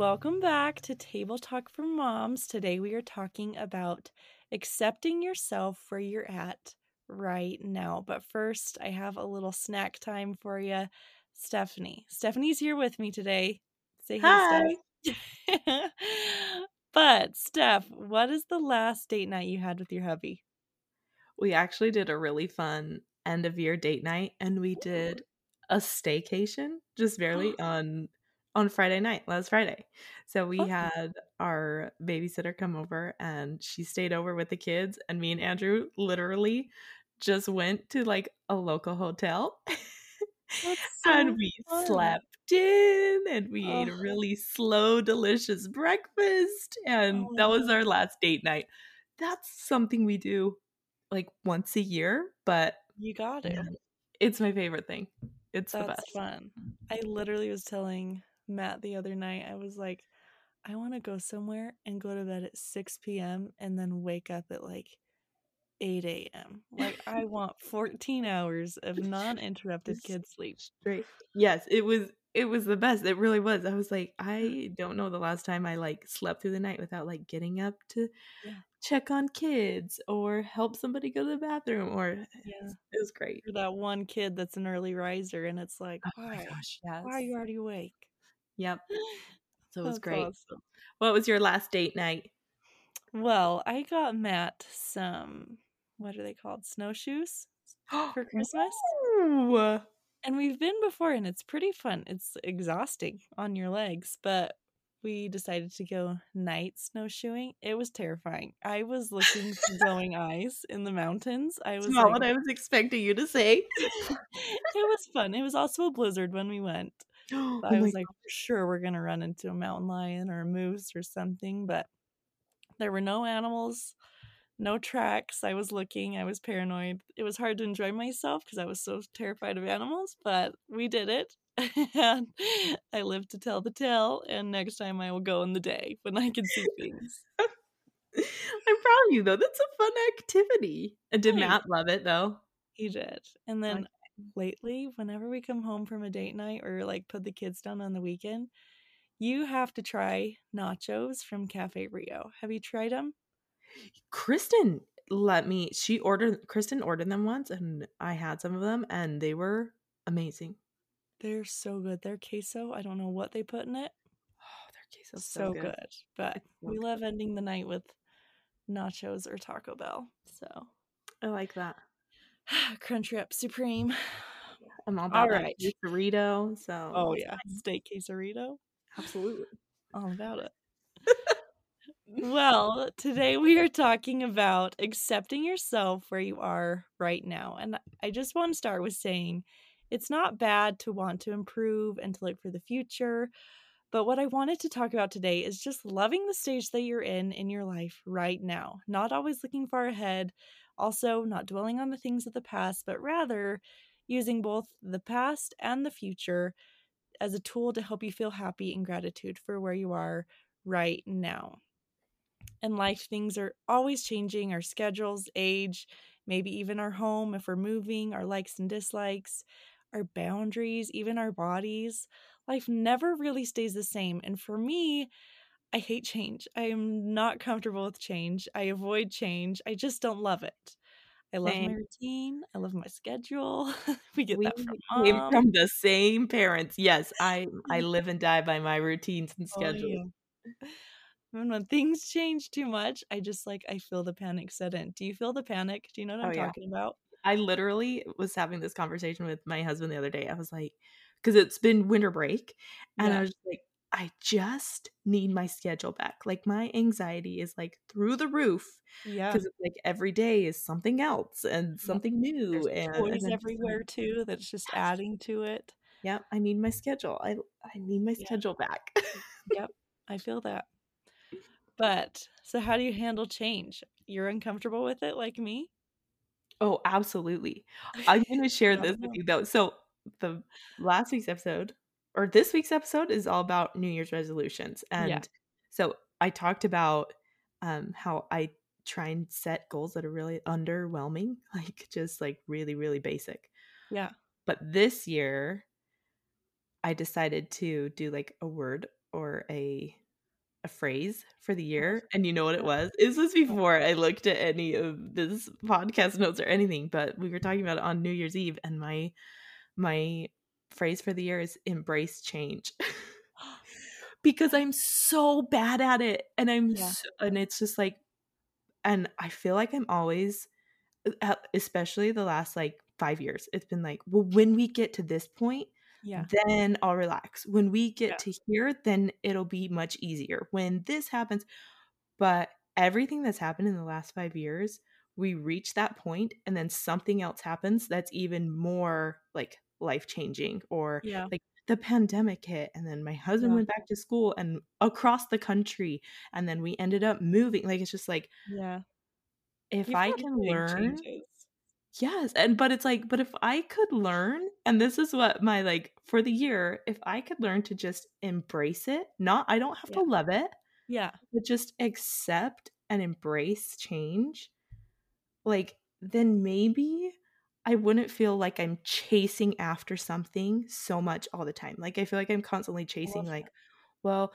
Welcome back to Table Talk for Moms. Today we are talking about accepting yourself where you're at right now. But first, I have a little snack time for you. Stephanie. Stephanie's here with me today. Say Hi. hey, Steph. but, Steph, what is the last date night you had with your hubby? We actually did a really fun end of year date night and we did a staycation just barely on on Friday night, last Friday. So we Fun. had our babysitter come over and she stayed over with the kids and me and Andrew literally just went to like a local hotel so and we fun. slept in and we ate a Oh. really slow delicious breakfast and Oh, that was oh. our last date night. That's something we do like once a year, but You got it. it's my favorite thing. It's the best. fun. I literally was telling Matt the other night, I was like, I want to go somewhere and go to bed at 6 p.m. and then wake up at like 8 a.m. Like, I want 14 hours of non interrupted kid sleep. Straight. Yes, it was it was the best. It really was. I was like, I don't know the last time I like slept through the night without like getting up to Yeah. check on kids or help somebody go to the bathroom or Yeah. it was great. You're that one kid that's an early riser, and it's like, Oh my gosh, yes. Why are you already awake? Yep. So it was That's great. awesome. What was your last date night? Well, I got Matt some, what are they called? Snowshoes for Christmas. Ooh. And we've been before and it's pretty fun. It's exhausting on your legs, but we decided to go night snowshoeing. It was terrifying. I was looking for glowing eyes in the mountains. I was not like, what I was expecting you to say. it was fun. It was also a blizzard when we went. Oh I was like, oh, for sure we're gonna run into a mountain lion or a moose or something, but there were no animals, no tracks. I was looking, I was paranoid. It was hard to enjoy myself because I was so terrified of animals, but we did it. and I lived to tell the tale, and next time I will go in the day when I can see things. I'm proud of you though. That's a fun activity. And did. Matt love it though? He did. And then. Lately, whenever we come home from a date night or like put the kids down on the weekend, you have to try nachos from Cafe Rio. Have you tried them? Kristen let me she ordered Kristen ordered them once and I had some of them and they were amazing. They're so good. Their queso, I don't know what they put in it. Oh, their queso's So, good. But It's so we good. love ending the night with nachos or Taco Bell. So, I like that. Crunchwrap Supreme. I'm all about Alright. that burrito. So Oh, yeah. Steak quesarito. absolutely. All about it. well, today we are talking about accepting yourself where you are right now. And I just want to start with saying it's not bad to want to improve and to look for the future. But what I wanted to talk about today is just loving the stage that you're in in your life right now, not always looking far ahead, also not dwelling on the things of the past, but rather using both the past and the future as a tool to help you feel happy and gratitude for where you are right now. In life, things are always changing our schedules, age, maybe even our home if we're moving, our likes and dislikes, our boundaries, even our bodies. Life never really stays the same. And for me, I hate change. I am not comfortable with change. I avoid change. I just don't love it. I love my routine. I love my schedule. we get We that from came from the same parents. Yes, I I live and die by my routines and Oh, schedules. yeah. And when things change too much, I just like I feel the panic set in. Do you feel the panic? Do you know what I'm Oh, yeah. talking about? I literally was having this conversation with my husband the other day. I was like, because it's been winter break, and I was like, I just need my schedule back. Like my anxiety is like through the roof Yeah. because it's like every day is something else and something new, There's and, and toys just like, everywhere too that's just adding to it. yep, I need my schedule. I I need my Yeah. schedule back. Yep. I feel that. But so how do you handle change? You're uncomfortable with it like me? oh, absolutely. I'm gonna share this with you though. So the last week's episode or this week's episode is all about New Year's resolutions. Yeah. And so I talked about um how I try and set goals that are really underwhelming, like just like really, really basic. Yeah. But this year I decided to do like a word or a a phrase for the year and you know what it was this was before i looked at any of this podcast notes or anything but we were talking about it on new year's eve and my my phrase for the year is embrace change because i'm so bad at it and i'm Yeah. so, and it's just like and i feel like i'm always especially the last like five years it's been like well when we get to this point Yeah. then I'll relax. When we get Yeah. to here, then it'll be much easier. When this happens, but everything that's happened in the last five years, we reach that point and then something else happens that's even more like life changing or Yeah. like the pandemic hit and then my husband Yeah. went back to school and across the country and then we ended up moving like it's just like Yeah. if You've i can learn changes. Yes, and but it's like, but if I could learn, and this is what my like for the year, if I could learn to just embrace it, not I don't have Yeah. to love it, Yeah. but just accept and embrace change, like then maybe I wouldn't feel like I'm chasing after something so much all the time. Like I feel like I'm constantly chasing like, well,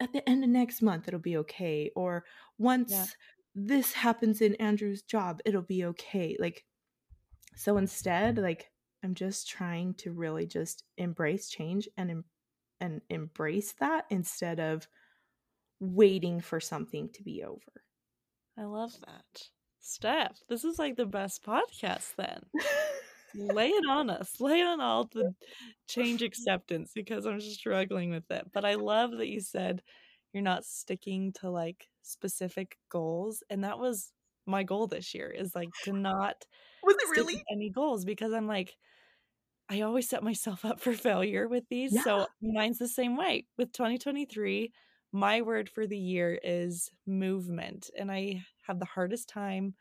at the end of next month it'll be okay or once Yeah. this happens in Andrew's job, it'll be okay. Like so instead, like I'm just trying to really just embrace change and and embrace that instead of waiting for something to be over. I love that. Steph, this is like the best podcast then. Lay it on us. Lay on all the change acceptance because I'm struggling with it. But I love that you said you're not sticking to like specific goals. And that was my goal this year is like to not Was it with any goals because I'm like, I always set myself up for failure with these. Yeah. So mine's the same way. With 2023, my word for the year is movement. And I have the hardest time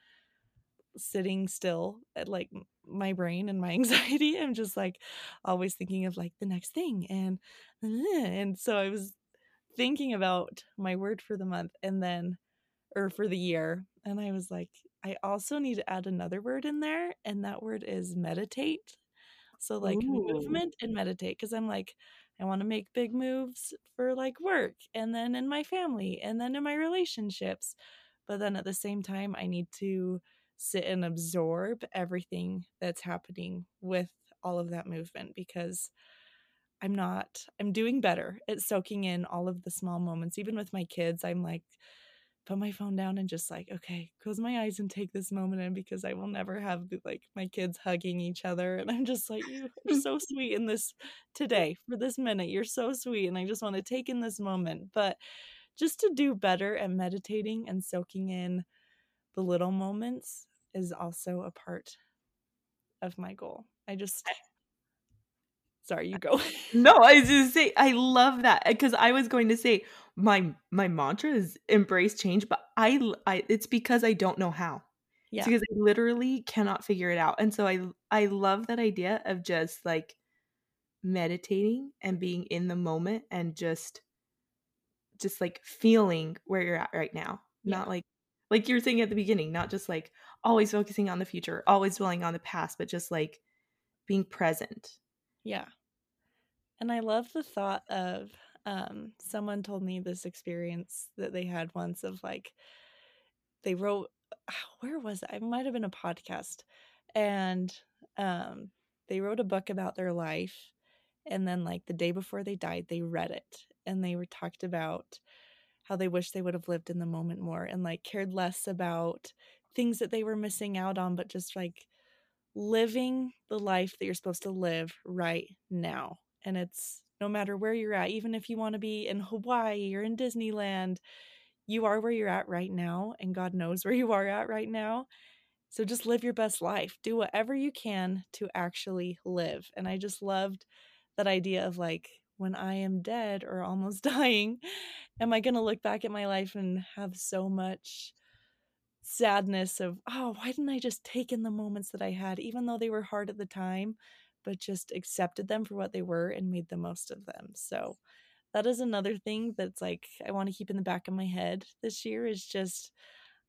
sitting still at like my brain and my anxiety. I'm just like always thinking of like the next thing. And and so I was thinking about my word for the month and then or for the year. And I was like, I also need to add another word in there, and that word is meditate. So like Ooh. movement and meditate because I'm like I want to make big moves for like work and then in my family and then in my relationships. But then at the same time I need to sit and absorb everything that's happening with all of that movement because I'm not I'm doing better at soaking in all of the small moments even with my kids. I'm like put my phone down and just like okay close my eyes and take this moment in because i will never have like my kids hugging each other. And i'm just like you are so sweet in this today for this minute you're so sweet and i just want to take in this moment. But just to do better at meditating and soaking in the little moments is also a part of my goal. I just sorry you go No, I was just say I love that eh, because I was going to say my my mantra is embrace change, but I it's because I don't know how. yeah It's because I literally cannot figure it out. And so I I love that idea of just like meditating and being in the moment and just just like feeling where you're at right now. Yeah. Not like like you were saying at the beginning, not just like always focusing on the future, always dwelling on the past, but just like being present. Yeah. And I love the thought of um someone told me this experience that they had once of like they wrote where was it? It might have been a podcast and um they wrote a book about their life and then like the day before they died they read it and they were talked about how they wish they would have lived in the moment more and like cared less about things that they were missing out on but just like living the life that you're supposed to live right now. And it's no matter where you're at, even if you want to be in Hawaii or in Disneyland, you are where you're at right now, and God knows where you are at right now. So just live your best life. Do whatever you can to actually live. And I just loved that idea of like, when I am dead or almost dying, am I going to look back at my life and have so much sadness of, oh, why didn't I just take in the moments that I had, even though they were hard at the time, but just accepted them for what they were and made the most of them. So that is another thing that's like I want to keep in the back of my head this year is just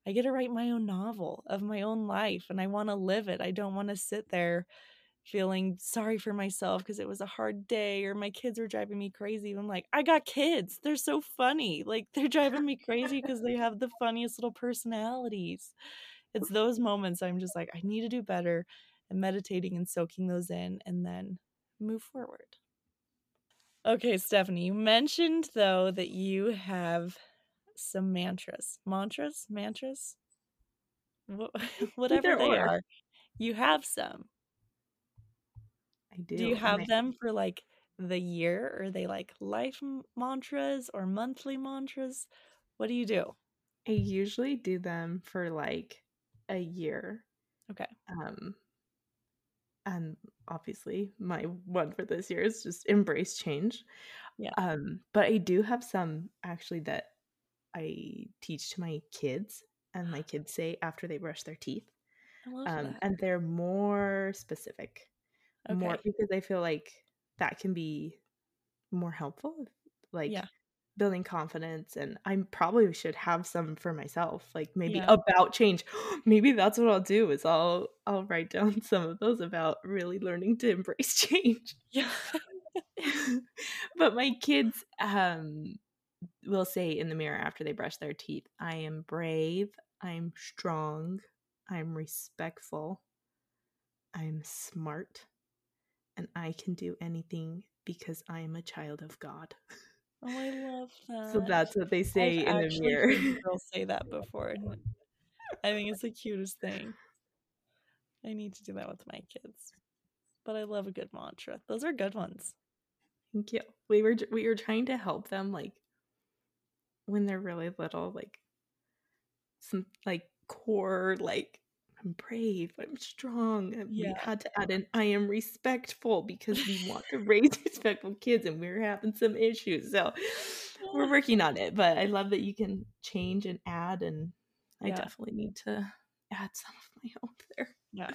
I get to write my own novel of my own life and I want to live it. I don't want to sit there feeling sorry for myself because it was a hard day or my kids were driving me crazy. I'm like, I got kids. They're so funny. Like they're driving me crazy because they have the funniest little personalities. It's those moments I'm just like, I need to do better and meditating and soaking those in and then move forward. Okay, Stephanie, you mentioned though that you have some mantras. Mantras? Mantras? Whatever they are. You have some. I do. Do you have I... them for like the year? Or are they like life mantras or monthly mantras? What do you do? I usually do them for like a year. Okay. Um and obviously my one for this year is just embrace change. Yeah. Um but I do have some actually that I teach to my kids and my kids say after they brush their teeth. I love Um, and they're more specific okay. more because I feel like that can be more helpful. Like yeah. building confidence and I probably should have some for myself, like maybe yeah. about change. maybe that's what I'll do is I'll I'll write down some of those about really learning to embrace change. Yeah. but my kids um will say in the mirror after they brush their teeth, I am brave, I'm strong, I'm respectful, I'm smart, and I can do anything because I am a child of God. Oh, I love that. So that's what they say I've in the mirror. I'll say that before. I think it's the cutest thing. I need to do that with my kids. But I love a good mantra. Those are good ones. Thank you. We were we were trying to help them like when they're really little, like some like core like I'm brave, I'm strong. And yeah. We had to add in I am respectful because we want to raise respectful kids and we're having some issues. So we're oh. working on it. But I love that you can change and add and I yeah. definitely need to add some of my own there. Yeah.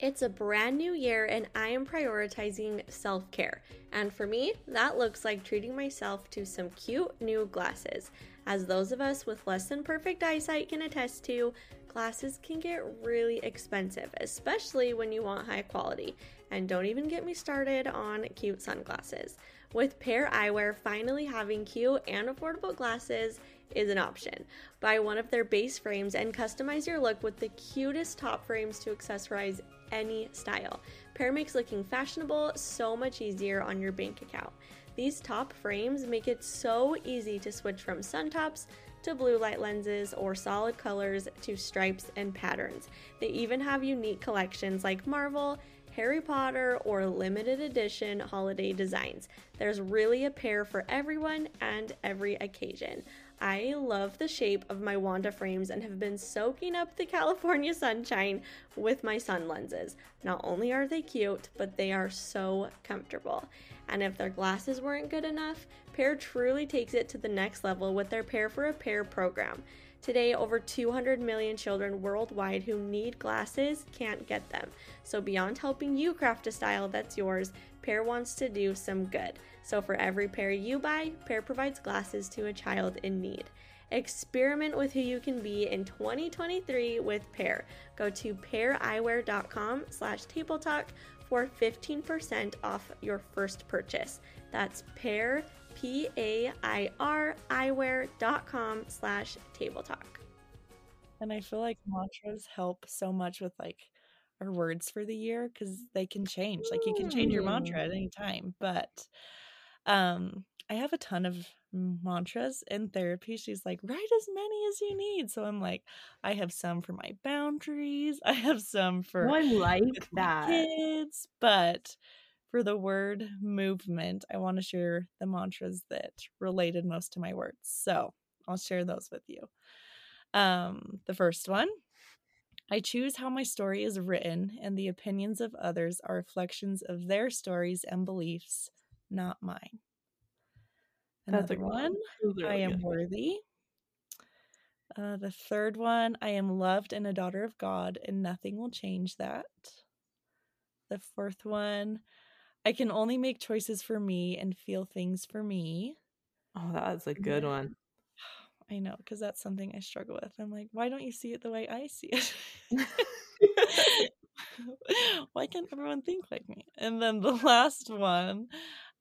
It's a brand new year and I am prioritizing self care. And for me, that looks like treating myself to some cute new glasses. As those of us with less than perfect eyesight can attest to, glasses can get really expensive, especially when you want high quality. And don't even get me started on cute sunglasses. With Pair Eyewear finally having cute and affordable glasses is an option. Buy one of their base frames and customize your look with the cutest top frames to accessorize any style. Pair makes looking fashionable so much easier on your bank account. These top frames make it so easy to switch from sun tops to blue light lenses or solid colors to stripes and patterns. They even have unique collections like Marvel, Harry Potter, or limited edition holiday designs. There's really a pair for everyone and every occasion. I love the shape of my Wanda frames and have been soaking up the California sunshine with my sun lenses. Not only are they cute, but they are so comfortable. And if their glasses weren't good enough, Pair truly takes it to the next level with their Pair for a Pair program. Today, over 200 million children worldwide who need glasses can't get them. So, beyond helping you craft a style that's yours, Pair wants to do some good. So, for every pair you buy, Pair provides glasses to a child in need. Experiment with who you can be in 2023 with Pair. Go to paireyewear.com slash table talk for 15% off your first purchase. That's pair, P-A-I-R, eyewear.com slash table talk. And I feel like mantras help so much with like our words for the year because they can change. Like you can change your mantra at any time. But um I have a ton of mantras in therapy. She's like, write as many as you need. So I'm like, I have some for my boundaries. I have some for oh, I like that. kids, but for the word movement, I want to share the mantras that related most to my words. So I'll share those with you. Um, the first one I choose how my story is written, and the opinions of others are reflections of their stories and beliefs, not mine. Another one, really I am good. worthy. Uh, the third one, I am loved and a daughter of God, and nothing will change that. The fourth one, I can only make choices for me and feel things for me. Oh, that's a good one. I know, because that's something I struggle with. I'm like, why don't you see it the way I see it? why can't everyone think like me? And then the last one,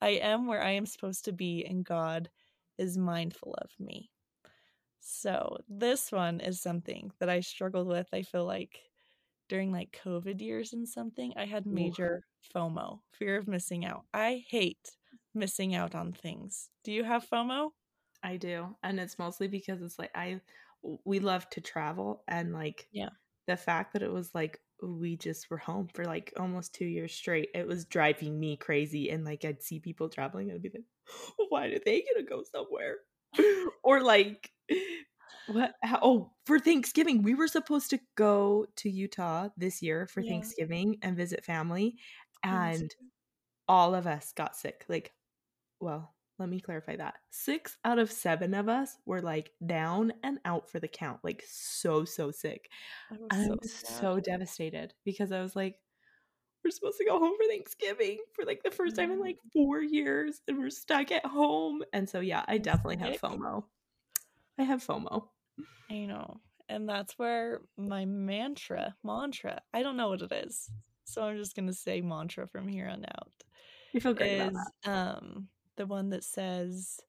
I am where I am supposed to be, and God is mindful of me. So this one is something that I struggled with. I feel like during like COVID years and something, I had major. FOMO, fear of missing out. I hate missing out on things. Do you have FOMO? I do. And it's mostly because it's like I we love to travel and like yeah. The fact that it was like we just were home for like almost 2 years straight, it was driving me crazy and like I'd see people traveling and I'd be like, oh, "Why did they get to go somewhere?" or like what? How, oh, for Thanksgiving, we were supposed to go to Utah this year for yeah. Thanksgiving and visit family, and all of us got sick. Like, well, let me clarify that. Six out of seven of us were like down and out for the count, like so so sick. I was so, so devastated because I was like, we're supposed to go home for Thanksgiving for like the first time in like four years, and we're stuck at home. And so yeah, I definitely have FOMO. I have FOMO. I know. And that's where my mantra, mantra, I don't know what it is. So I'm just going to say mantra from here on out. You feel great is, about that. Um, the one that says,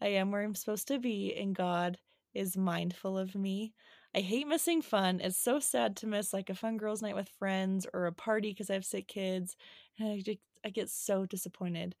I am where I'm supposed to be, and God is mindful of me. I hate missing fun. It's so sad to miss like a fun girls' night with friends or a party because I have sick kids. And I, I get so disappointed.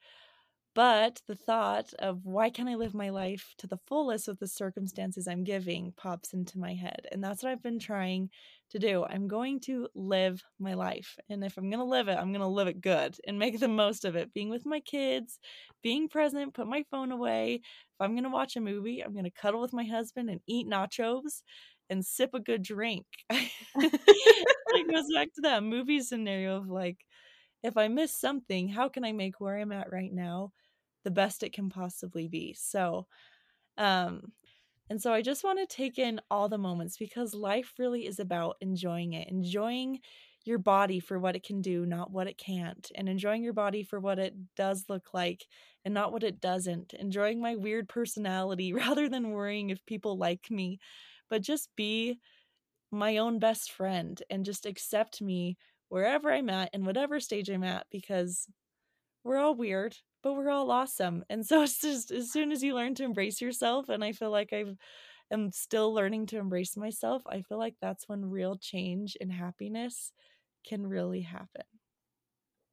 But the thought of why can't I live my life to the fullest with the circumstances I'm giving pops into my head. And that's what I've been trying to do. I'm going to live my life. And if I'm going to live it, I'm going to live it good and make the most of it. Being with my kids, being present, put my phone away. If I'm going to watch a movie, I'm going to cuddle with my husband and eat nachos and sip a good drink. it goes back to that movie scenario of like, if I miss something, how can I make where I'm at right now the best it can possibly be. So, um, and so I just want to take in all the moments because life really is about enjoying it, enjoying your body for what it can do, not what it can't, and enjoying your body for what it does look like and not what it doesn't. Enjoying my weird personality rather than worrying if people like me, but just be my own best friend and just accept me wherever I'm at and whatever stage I'm at because we're all weird but we're all awesome. And so it's just as soon as you learn to embrace yourself, and I feel like I've am still learning to embrace myself, I feel like that's when real change and happiness can really happen.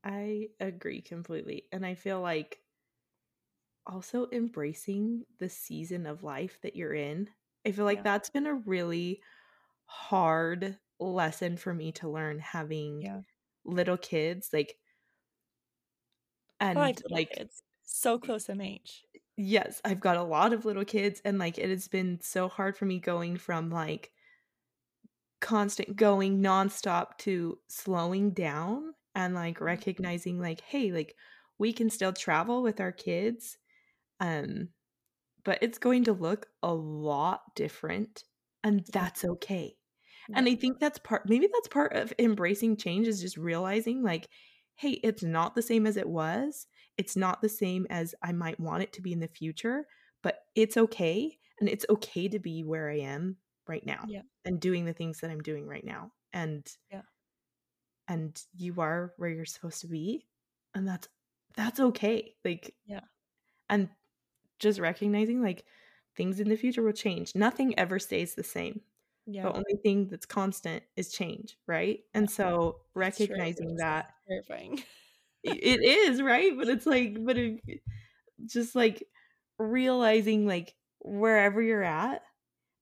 I agree completely. And I feel like also embracing the season of life that you're in. I feel like yeah. that's been a really hard lesson for me to learn having yeah. little kids. Like and like kids. so close in age yes i've got a lot of little kids and like it has been so hard for me going from like constant going nonstop to slowing down and like mm-hmm. recognizing like hey like we can still travel with our kids um but it's going to look a lot different and that's okay and i think that's part maybe that's part of embracing change is just realizing like hey, it's not the same as it was. It's not the same as I might want it to be in the future, but it's okay. And it's okay to be where I am right now yeah. and doing the things that I'm doing right now. And yeah. And you are where you're supposed to be. And that's that's okay. Like yeah. And just recognizing like things in the future will change. Nothing ever stays the same. Yeah. The only thing that's constant is change, right? And so recognizing that terrifying. it is, right? But it's like but it, just like realizing like wherever you're at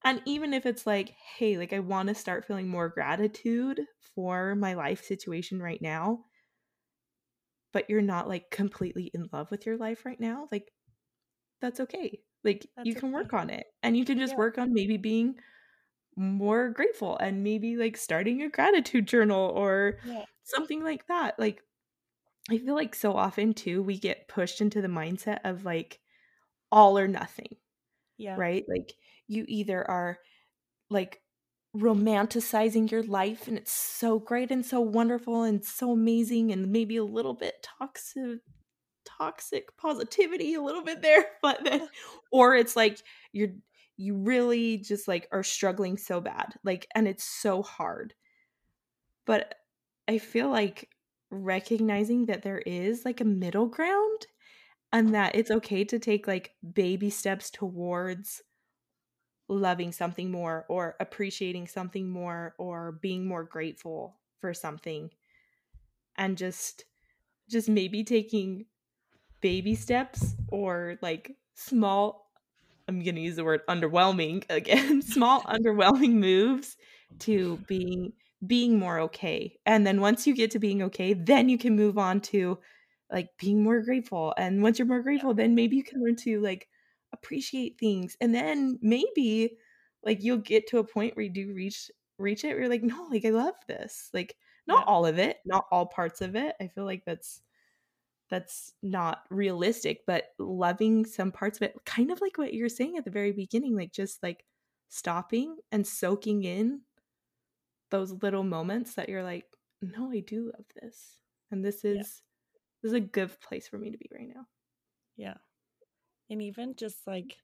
and even if it's like, hey, like I want to start feeling more gratitude for my life situation right now, but you're not like completely in love with your life right now, like that's okay. Like that's you can okay. work on it and you can just yeah. work on maybe being more grateful and maybe like starting a gratitude journal or yeah. Something like that. Like I feel like so often too we get pushed into the mindset of like all or nothing. Yeah. Right? Like you either are like romanticizing your life and it's so great and so wonderful and so amazing and maybe a little bit toxic toxic positivity a little bit there but then or it's like you're you really just like are struggling so bad like and it's so hard but I feel like recognizing that there is like a middle ground and that it's okay to take like baby steps towards loving something more or appreciating something more or being more grateful for something and just just maybe taking baby steps or like small I'm going to use the word underwhelming again, small underwhelming moves to being being more okay. And then once you get to being okay, then you can move on to like being more grateful. And once you're more grateful, then maybe you can learn to like appreciate things. And then maybe like you'll get to a point where you do reach reach it where you're like, no, like I love this. Like not all of it, not all parts of it. I feel like that's that's not realistic, but loving some parts of it, kind of like what you're saying at the very beginning, like just like stopping and soaking in those little moments that you're like, no, I do love this. And this is yeah. this is a good place for me to be right now. Yeah. And even just like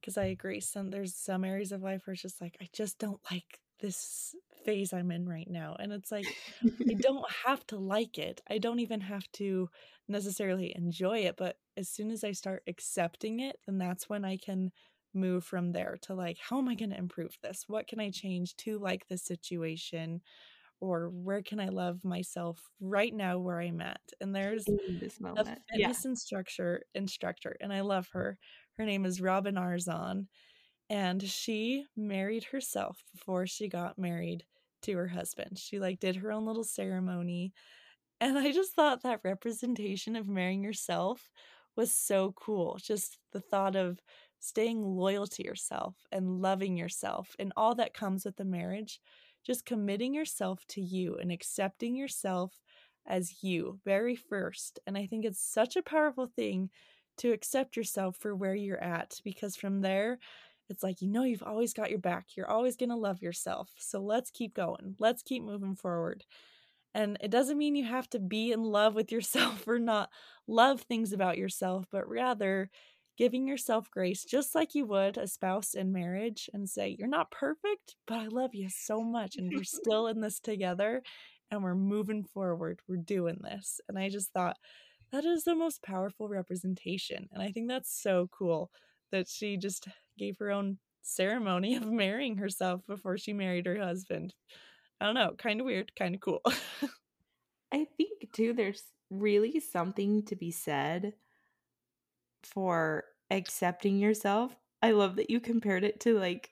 because I agree, some there's some areas of life where it's just like I just don't like this phase I'm in right now. And it's like, I don't have to like it. I don't even have to necessarily enjoy it. But as soon as I start accepting it, then that's when I can move from there to like, how am I going to improve this? What can I change to like this situation? Or where can I love myself right now where I'm at? And there's a fitness yeah. instructor instructor, and I love her. Her name is Robin Arzon and she married herself before she got married to her husband. She like did her own little ceremony. And I just thought that representation of marrying yourself was so cool. Just the thought of staying loyal to yourself and loving yourself and all that comes with the marriage. Just committing yourself to you and accepting yourself as you very first. And I think it's such a powerful thing to accept yourself for where you're at because from there it's like, you know, you've always got your back. You're always going to love yourself. So let's keep going. Let's keep moving forward. And it doesn't mean you have to be in love with yourself or not love things about yourself, but rather giving yourself grace just like you would a spouse in marriage and say, You're not perfect, but I love you so much. And we're still in this together and we're moving forward. We're doing this. And I just thought that is the most powerful representation. And I think that's so cool that she just gave her own ceremony of marrying herself before she married her husband. I don't know, kind of weird, kind of cool. I think too there's really something to be said for accepting yourself. I love that you compared it to like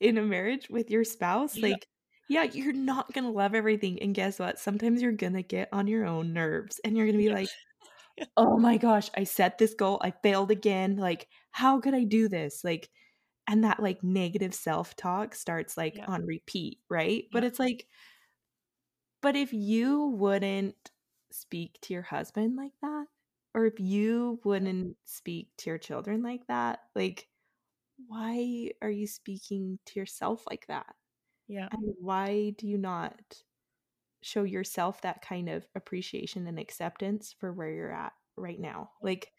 in a marriage with your spouse. Yeah. Like, yeah, you're not gonna love everything. And guess what? Sometimes you're gonna get on your own nerves and you're gonna be yeah. like, oh my gosh, I set this goal, I failed again. Like, how could I do this? Like, and that like negative self talk starts like yeah. on repeat, right? But it's like, but if you wouldn't speak to your husband like that, or if you wouldn't speak to your children like that, like, why are you speaking to yourself like that? Yeah. And why do you not show yourself that kind of appreciation and acceptance for where you're at right now. Like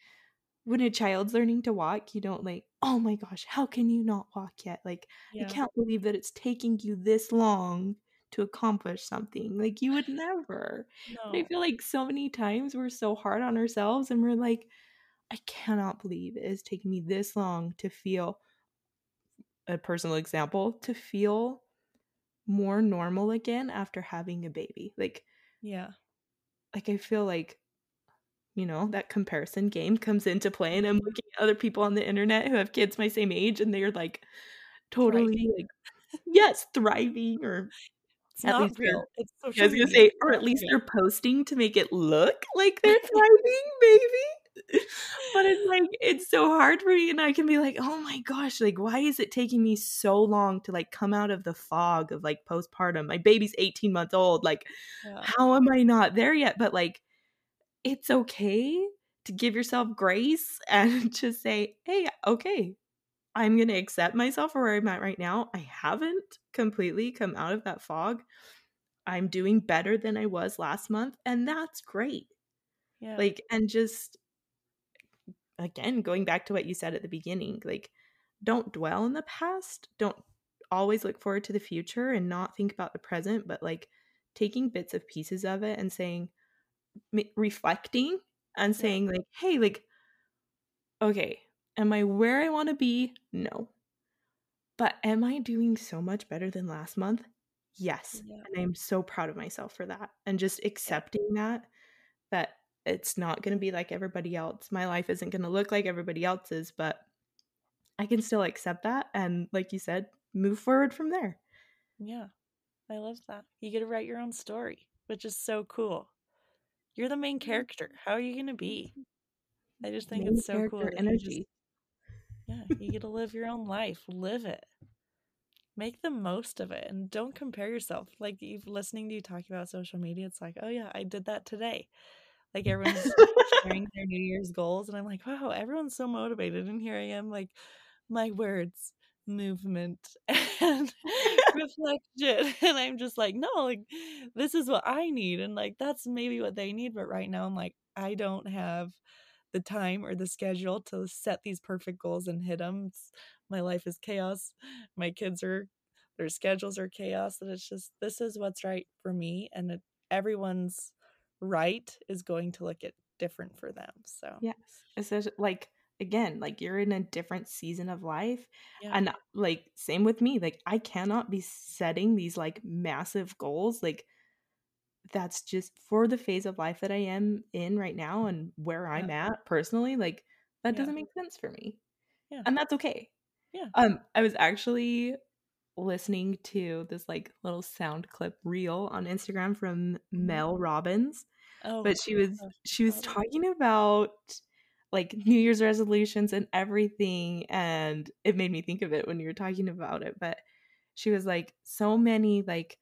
when a child's learning to walk, you don't like, oh my gosh, how can you not walk yet? Like, yeah. I can't believe that it's taking you this long to accomplish something. Like, you would never. No. I feel like so many times we're so hard on ourselves and we're like, I cannot believe it is taking me this long to feel a personal example, to feel more normal again after having a baby. Like, yeah. Like, I feel like, you know, that comparison game comes into play. And I'm mm-hmm. looking at other people on the internet who have kids my same age and they're like totally thriving. like, yes, thriving or it's at least real. It's social I was gonna say, or at least they're posting to make it look like they're thriving, maybe. but it's like it's so hard for me and i can be like oh my gosh like why is it taking me so long to like come out of the fog of like postpartum my baby's 18 months old like yeah. how am i not there yet but like it's okay to give yourself grace and just say hey okay i'm gonna accept myself for where i'm at right now i haven't completely come out of that fog. I'm doing better than i was last month and that's great. Yeah. like and just again going back to what you said at the beginning like don't dwell in the past don't always look forward to the future and not think about the present, but like taking bits of pieces of it and saying, reflecting and saying, like, hey, like, okay, am I where I want to be? No. But am I doing so much better than last month? Yes. Yeah. And I'm so proud of myself for that. And just accepting that, that it's not going to be like everybody else. My life isn't going to look like everybody else's, but I can still accept that. And like you said, move forward from there. Yeah. I love that. You get to write your own story, which is so cool. You're the main character. How are you going to be? I just think Main it's so cool. energy. Yeah, you get to live your own life. Live it. Make the most of it and don't compare yourself. Like you listening to you talk about social media, it's like, oh yeah, I did that today. Like everyone's sharing their New Year's goals, and I'm like, wow, everyone's so motivated, and here I am, like my words, movement, and reflection, and I'm just like, no, like this is what I need, and like that's maybe what they need, but right now I'm like, I don't have the time or the schedule to set these perfect goals and hit them. It's, my life is chaos. My kids are their schedules are chaos. And it's just this is what's right for me, and it, everyone's right is going to look at different for them. So Yes. Especially like again, like you're in a different season of life. yeah, And like same with me. Like I cannot be setting these like massive goals. Like that's just for the phase of life that I am in right now and where I'm at personally, like that Yeah. doesn't make sense for me. Yeah. And that's okay. Yeah. Um I was actually listening to this like little sound clip reel on Instagram from Mel Robbins oh, but she was gosh, she was talking about like new year's resolutions and everything and it made me think of it when you were talking about it but she was like so many like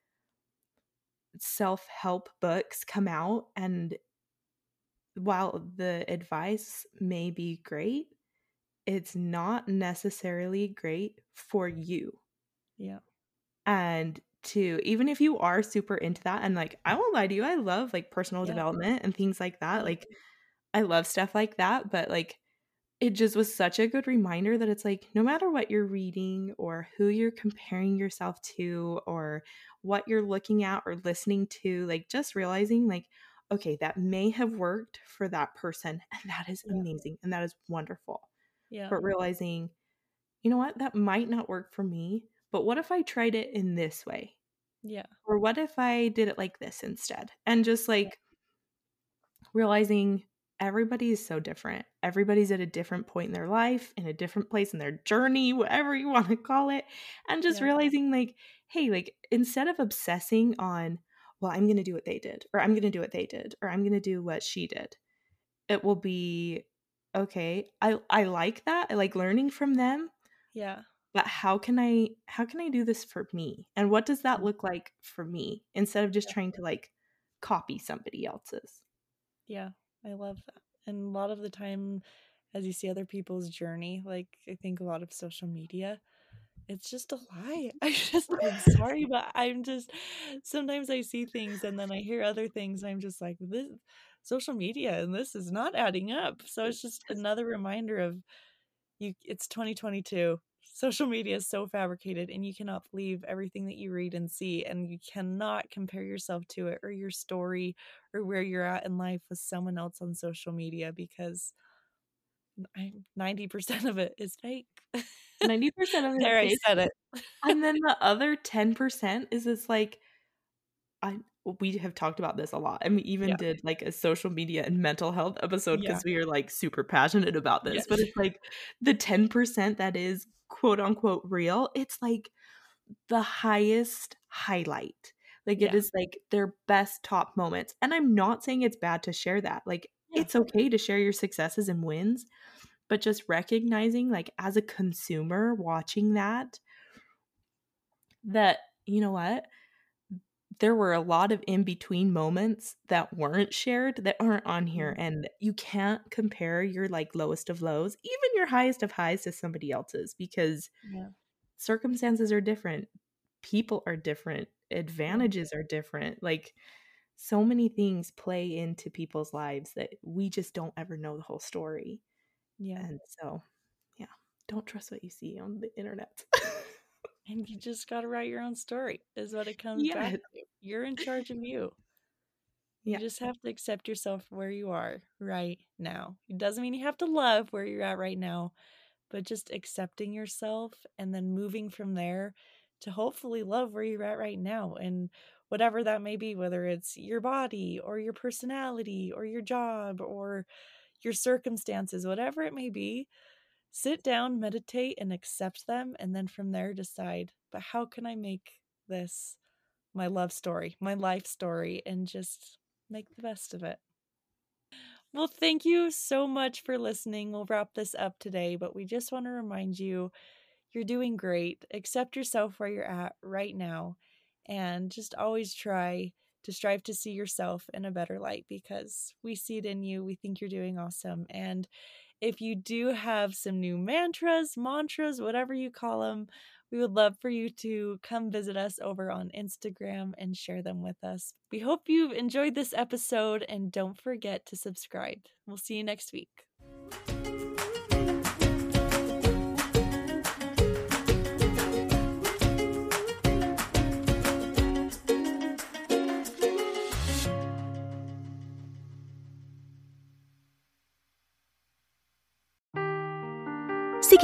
self-help books come out and while the advice may be great it's not necessarily great for you. Yeah, and to even if you are super into that and like i won't lie to you i love like personal Yeah. development and things like that like i love stuff like that but like it just was such a good reminder that it's like no matter what you're reading or who you're comparing yourself to or what you're looking at or listening to like just realizing like okay that may have worked for that person and that is Yeah. amazing and that is wonderful yeah, but realizing, you know what, that might not work for me, but what if I tried it in this way? yeah, Or what if I did it like this instead? And just like realizing everybody is so different. Everybody's at a different point in their life, in a different place in their journey, whatever you want to call it. And just Yeah. realizing, like, hey, like, instead of obsessing on, well, I'm going to do what they did, or I'm going to do what they did, or I'm going to do what she did, it will be okay. I I like that. I like learning from them, yeah, but how can I how can I do this for me? And what does that Mm. look like for me instead of just Yeah. trying to like copy somebody else's? yeah. I love that. And a lot of the time, as you see other people's journey, like I think a lot of social media, it's just a lie. I just, I'm sorry, but I'm just, sometimes I see things and then I hear other things. And I'm just like, this social media and this is not adding up. So it's just another reminder of you, it's 2022. Social media is so fabricated and you cannot believe everything that you read and see. And you cannot compare yourself to it or your story or where you're at in life with someone else on social media because 90% of it is fake. 90% of it there I said it. and then the other 10% is this like I we have talked about this a lot and we even Yeah. did like a social media and mental health episode Yeah. because we are like super passionate about this Yes. but it's like the 10% that is quote unquote real it's like the highest highlight like it Yeah. is like their best top moments and i'm not saying it's bad to share that like Yeah. it's okay to share your successes and wins but just recognizing like as a consumer watching that that you know what there were a lot of in between moments that weren't shared that aren't on here Mhm. and you can't compare your like lowest of lows even your highest of highs to somebody else's because Yeah. circumstances are different people are different advantages are different like so many things play into people's lives that we just don't ever know the whole story Yeah. and so yeah don't trust what you see on the internet And you just got to write your own story, is what it comes back Yes. to. You're in charge of you. Yeah. You just have to accept yourself where you are right now. It doesn't mean you have to love where you're at right now, but just accepting yourself and then moving from there to hopefully love where you're at right now and whatever that may be, whether it's your body or your personality or your job or your circumstances, whatever it may be. Sit down, meditate, and accept them. And then from there, decide, but how can I make this my love story, my life story, and just make the best of it? Well, thank you so much for listening. We'll wrap this up today, but we just want to remind you you're doing great. Accept yourself where you're at right now, and just always try to strive to see yourself in a better light because we see it in you. We think you're doing awesome. And if you do have some new mantras, mantras, whatever you call them, we would love for you to come visit us over on Instagram and share them with us. We hope you've enjoyed this episode and don't forget to subscribe. We'll see you next week.